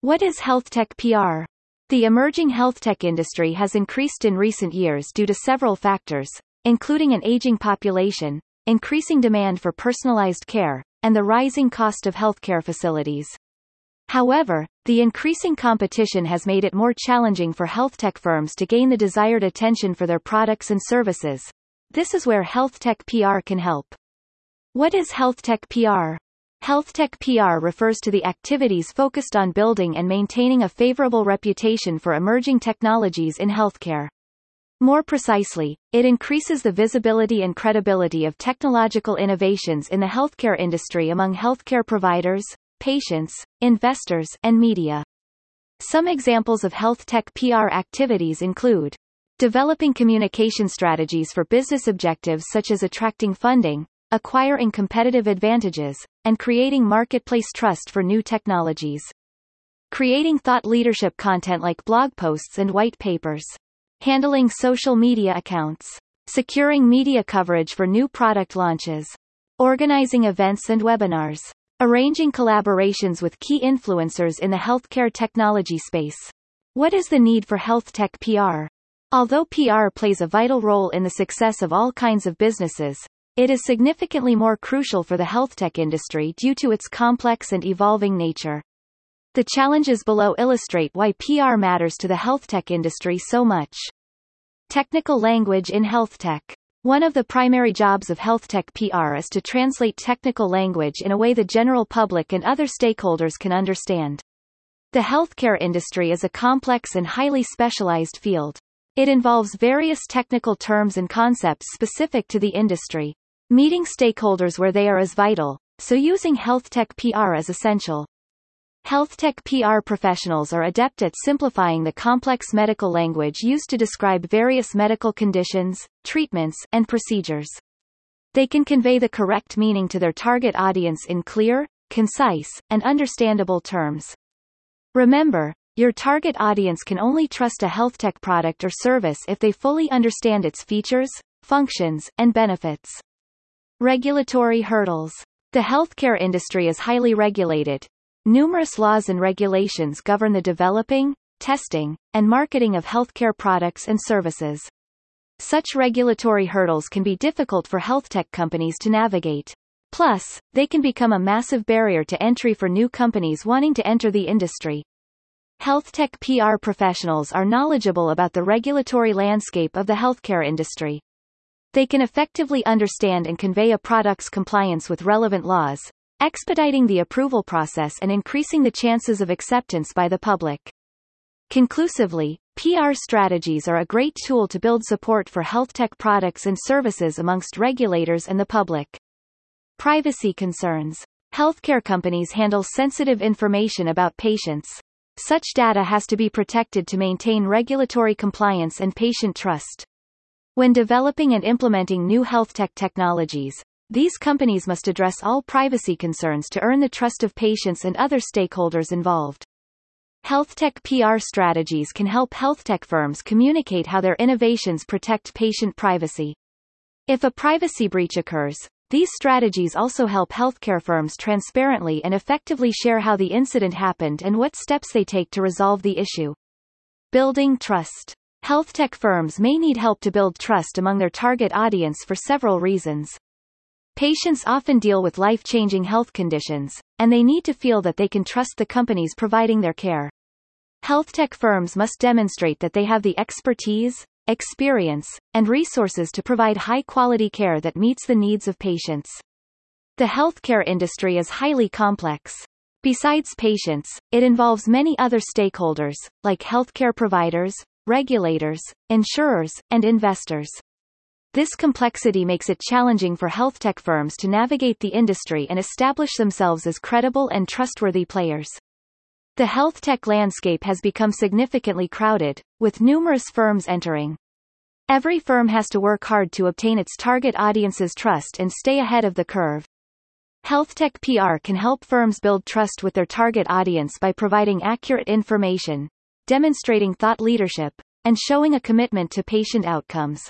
What is health tech PR? The emerging health tech industry has increased in recent years due to several factors, including an aging population, increasing demand for personalized care, and the rising cost of healthcare facilities. However, the increasing competition has made it more challenging for health tech firms to gain the desired attention for their products and services. This is where health tech PR can help. What is health tech PR? Health tech PR refers to the activities focused on building and maintaining a favorable reputation for emerging technologies in healthcare. More precisely, it increases the visibility and credibility of technological innovations in the healthcare industry among healthcare providers, patients, investors, and media. Some examples of health tech PR activities include developing communication strategies for business objectives such as attracting funding, acquiring competitive advantages, and creating marketplace trust for new technologies. Creating thought leadership content like blog posts and white papers handling social media accounts, securing media coverage for new product launches, organizing events and webinars, arranging collaborations with key influencers in the healthcare technology space. What is the need for health tech PR? Although PR plays a vital role in the success of all kinds of businesses, it is significantly more crucial for the health tech industry due to its complex and evolving nature. The challenges below illustrate why PR matters to the health tech industry so much. Technical language in health tech. One of the primary jobs of health tech PR is to translate technical language in a way the general public and other stakeholders can understand. The healthcare industry is a complex and highly specialized field. It involves various technical terms and concepts specific to the industry. Meeting stakeholders where they are is vital, so using health tech PR is essential. Health tech PR professionals are adept at simplifying the complex medical language used to describe various medical conditions, treatments, and procedures. They can convey the correct meaning to their target audience in clear, concise, and understandable terms. Remember, your target audience can only trust a health tech product or service if they fully understand its features, functions, and benefits. Regulatory hurdles. The healthcare industry is highly regulated, Numerous laws and regulations govern the developing, testing, and marketing of healthcare products and services. Such regulatory hurdles can be difficult for health tech companies to navigate. Plus, they can become a massive barrier to entry for new companies wanting to enter the industry. Health tech PR professionals are knowledgeable about the regulatory landscape of the healthcare industry. They can effectively understand and convey a product's compliance with relevant laws, expediting the approval process and increasing the chances of acceptance by the public. Conclusively, PR strategies are a great tool to build support for health tech products and services amongst regulators and the public. Privacy concerns. Healthcare companies handle sensitive information about patients. Such data has to be protected to maintain regulatory compliance and patient trust. When developing and implementing new health tech technologies, these companies must address all privacy concerns to earn the trust of patients and other stakeholders involved. Health tech PR strategies can help health tech firms communicate how their innovations protect patient privacy. If a privacy breach occurs, these strategies also help healthcare firms transparently and effectively share how the incident happened and what steps they take to resolve the issue. Building trust. Health tech firms may need help to build trust among their target audience for several reasons. Patients often deal with life-changing health conditions, and they need to feel that they can trust the companies providing their care. Health tech firms must demonstrate that they have the expertise, experience, and resources to provide high-quality care that meets the needs of patients. The healthcare industry is highly complex. Besides patients, it involves many other stakeholders, like healthcare providers, regulators, insurers, and investors. This complexity makes it challenging for health tech firms to navigate the industry and establish themselves as credible and trustworthy players. The health tech landscape has become significantly crowded, with numerous firms entering. Every firm has to work hard to obtain its target audience's trust and stay ahead of the curve. Health tech PR can help firms build trust with their target audience by providing accurate information, demonstrating thought leadership, and showing a commitment to patient outcomes.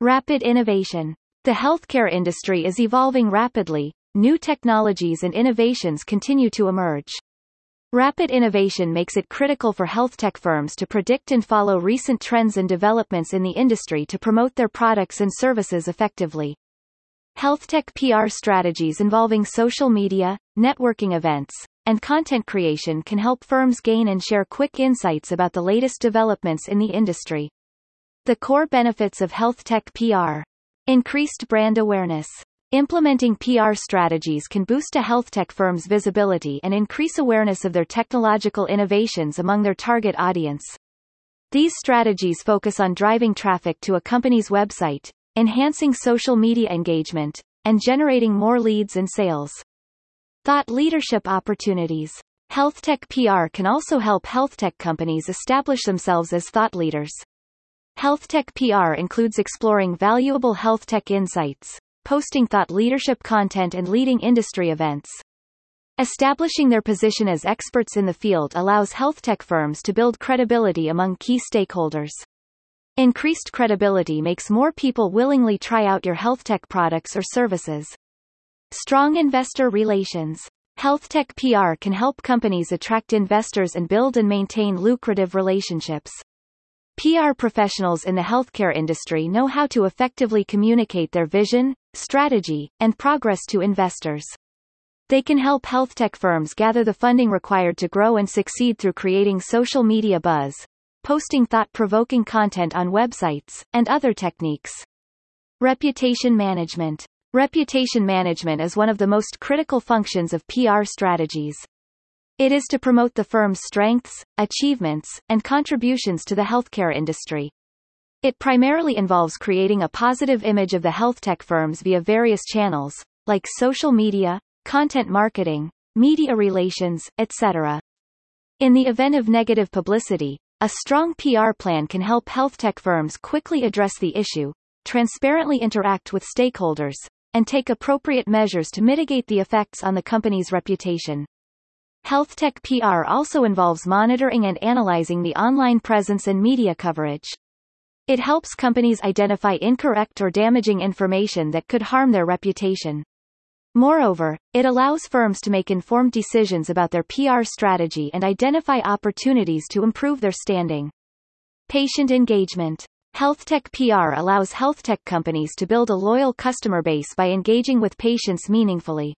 Rapid innovation. The healthcare industry is evolving rapidly, new technologies and innovations continue to emerge. Rapid innovation makes it critical for health tech firms to predict and follow recent trends and developments in the industry to promote their products and services effectively. Health tech PR strategies involving social media, networking events, and content creation can help firms gain and share quick insights about the latest developments in the industry. The core benefits of health tech PR. Increased brand awareness. Implementing PR strategies can boost a health tech firm's visibility and increase awareness of their technological innovations among their target audience. These strategies focus on driving traffic to a company's website, enhancing social media engagement, and generating more leads and sales. Thought leadership opportunities. Health tech PR can also help health tech companies establish themselves as thought leaders. Health tech PR includes exploring valuable health tech insights, posting thought leadership content and leading industry events. Establishing their position as experts in the field allows health tech firms to build credibility among key stakeholders. Increased credibility makes more people willingly try out your health tech products or services. Strong investor relations. Health tech PR can help companies attract investors and build and maintain lucrative relationships. PR professionals in the healthcare industry know how to effectively communicate their vision, strategy, and progress to investors. They can help health tech firms gather the funding required to grow and succeed through creating social media buzz, posting thought-provoking content on websites, and other techniques. Reputation management. Reputation management is one of the most critical functions of PR strategies. It is to promote the firm's strengths, achievements, and contributions to the healthcare industry. It primarily involves creating a positive image of the health tech firms via various channels, like social media, content marketing, media relations, etc. In the event of negative publicity, a strong PR plan can help health tech firms quickly address the issue, transparently interact with stakeholders, and take appropriate measures to mitigate the effects on the company's reputation. Health tech PR also involves monitoring and analyzing the online presence and media coverage. It helps companies identify incorrect or damaging information that could harm their reputation. Moreover, it allows firms to make informed decisions about their PR strategy and identify opportunities to improve their standing. Patient engagement. Health tech PR allows health tech companies to build a loyal customer base by engaging with patients meaningfully.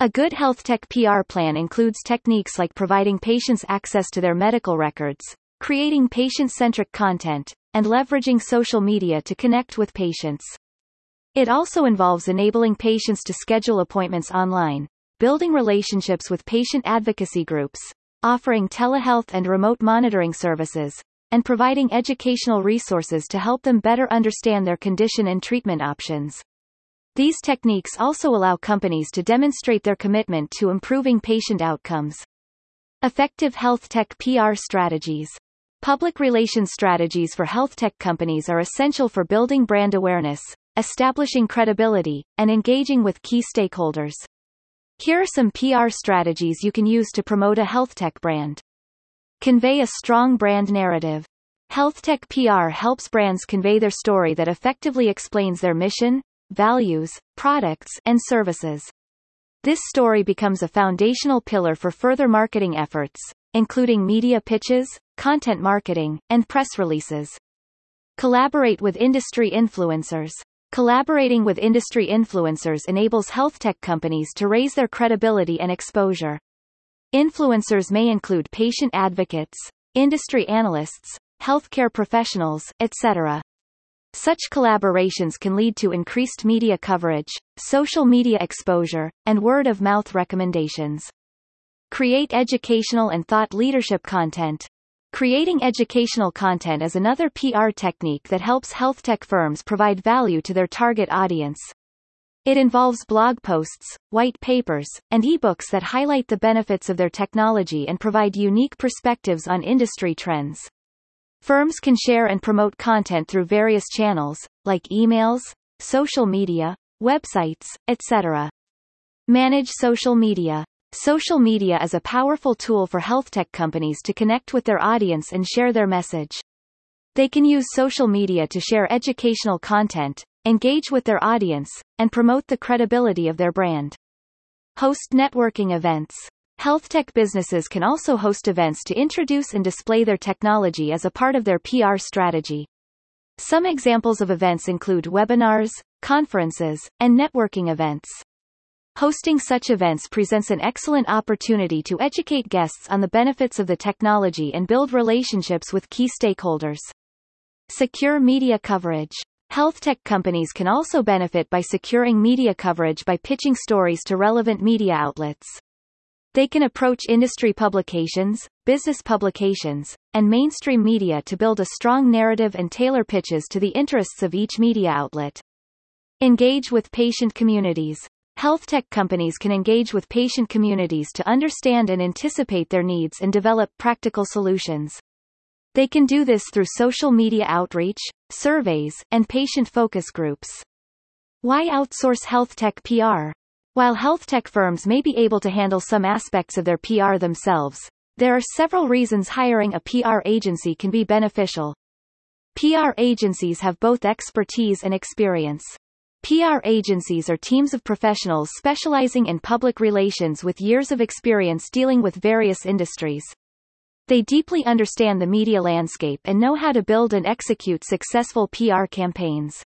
A good health tech PR plan includes techniques like providing patients access to their medical records, creating patient-centric content, and leveraging social media to connect with patients. It also involves enabling patients to schedule appointments online, building relationships with patient advocacy groups, offering telehealth and remote monitoring services, and providing educational resources to help them better understand their condition and treatment options. These techniques also allow companies to demonstrate their commitment to improving patient outcomes. Effective health tech PR strategies. Public relations strategies for health tech companies are essential for building brand awareness, establishing credibility, and engaging with key stakeholders. Here are some PR strategies you can use to promote a health tech brand. Convey a strong brand narrative. Health tech PR helps brands convey their story that effectively explains their mission, values, products, and services. This story becomes a foundational pillar for further marketing efforts, including media pitches, content marketing, and press releases. Collaborate with industry influencers. Collaborating with industry influencers enables health tech companies to raise their credibility and exposure. Influencers may include patient advocates, industry analysts, healthcare professionals, etc. Such collaborations can lead to increased media coverage, social media exposure, and word-of-mouth recommendations. Create educational and thought leadership content. Creating educational content is another PR technique that helps health tech firms provide value to their target audience. It involves blog posts, white papers, and ebooks that highlight the benefits of their technology and provide unique perspectives on industry trends. Firms can share and promote content through various channels, like emails, social media, websites, etc. Manage social media. Social media is a powerful tool for health tech companies to connect with their audience and share their message. They can use social media to share educational content, engage with their audience, and promote the credibility of their brand. Host networking events. Health tech businesses can also host events to introduce and display their technology as a part of their PR strategy. Some examples of events include webinars, conferences, and networking events. Hosting such events presents an excellent opportunity to educate guests on the benefits of the technology and build relationships with key stakeholders. Secure media coverage. Health tech companies can also benefit by securing media coverage by pitching stories to relevant media outlets. They can approach industry publications, business publications, and mainstream media to build a strong narrative and tailor pitches to the interests of each media outlet. Engage with patient communities. Health tech companies can engage with patient communities to understand and anticipate their needs and develop practical solutions. They can do this through social media outreach, surveys, and patient focus groups. Why outsource health tech PR? While health tech firms may be able to handle some aspects of their PR themselves, there are several reasons hiring a PR agency can be beneficial. PR agencies have both expertise and experience. PR agencies are teams of professionals specializing in public relations with years of experience dealing with various industries. They deeply understand the media landscape and know how to build and execute successful PR campaigns.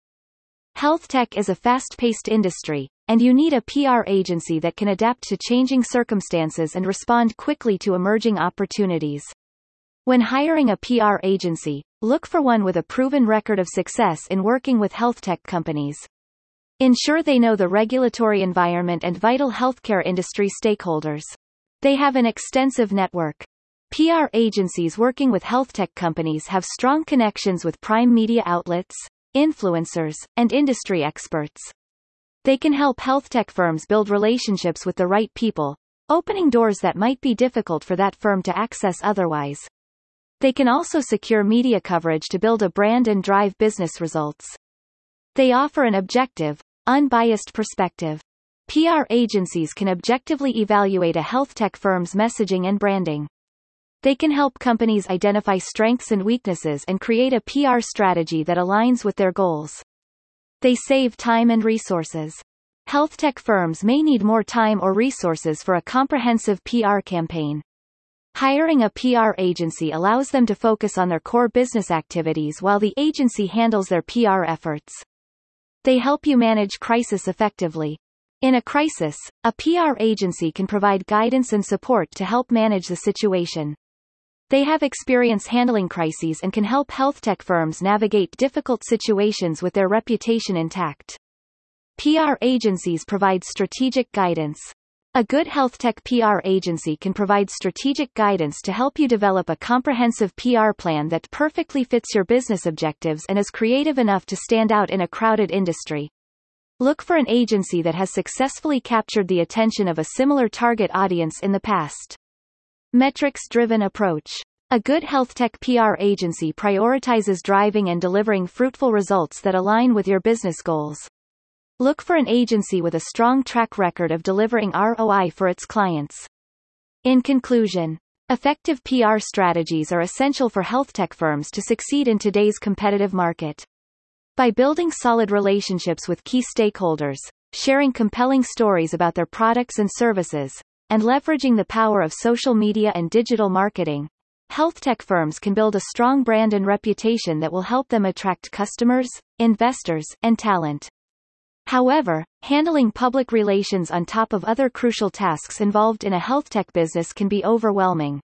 Health tech is a fast-paced industry, and you need a PR agency that can adapt to changing circumstances and respond quickly to emerging opportunities. When hiring a PR agency, look for one with a proven record of success in working with health tech companies. Ensure they know the regulatory environment and vital healthcare industry stakeholders. They have an extensive network. PR agencies working with health tech companies have strong connections with prime media outlets, influencers, and industry experts. They can help health tech firms build relationships with the right people, opening doors that might be difficult for that firm to access otherwise. They can also secure media coverage to build a brand and drive business results. They offer an objective, unbiased perspective. PR agencies can objectively evaluate a health tech firm's messaging and branding. They can help companies identify strengths and weaknesses and create a PR strategy that aligns with their goals. They save time and resources. Health tech firms may need more time or resources for a comprehensive PR campaign. Hiring a PR agency allows them to focus on their core business activities while the agency handles their PR efforts. They help you manage crisis effectively. In a crisis, a PR agency can provide guidance and support to help manage the situation. They have experience handling crises and can help health tech firms navigate difficult situations with their reputation intact. PR agencies provide strategic guidance. A good health tech PR agency can provide strategic guidance to help you develop a comprehensive PR plan that perfectly fits your business objectives and is creative enough to stand out in a crowded industry. Look for an agency that has successfully captured the attention of a similar target audience in the past. Metrics-driven approach. A good health tech PR agency prioritizes driving and delivering fruitful results that align with your business goals. Look for an agency with a strong track record of delivering ROI for its clients. In conclusion, effective PR strategies are essential for health tech firms to succeed in today's competitive market. By building solid relationships with key stakeholders, sharing compelling stories about their products and services, and leveraging the power of social media and digital marketing, health tech firms can build a strong brand and reputation that will help them attract customers, investors, and talent. However, handling public relations on top of other crucial tasks involved in a health tech business can be overwhelming.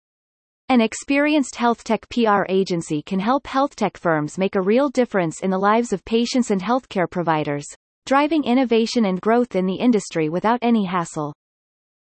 An experienced health tech PR agency can help health tech firms make a real difference in the lives of patients and healthcare providers, driving innovation and growth in the industry without any hassle.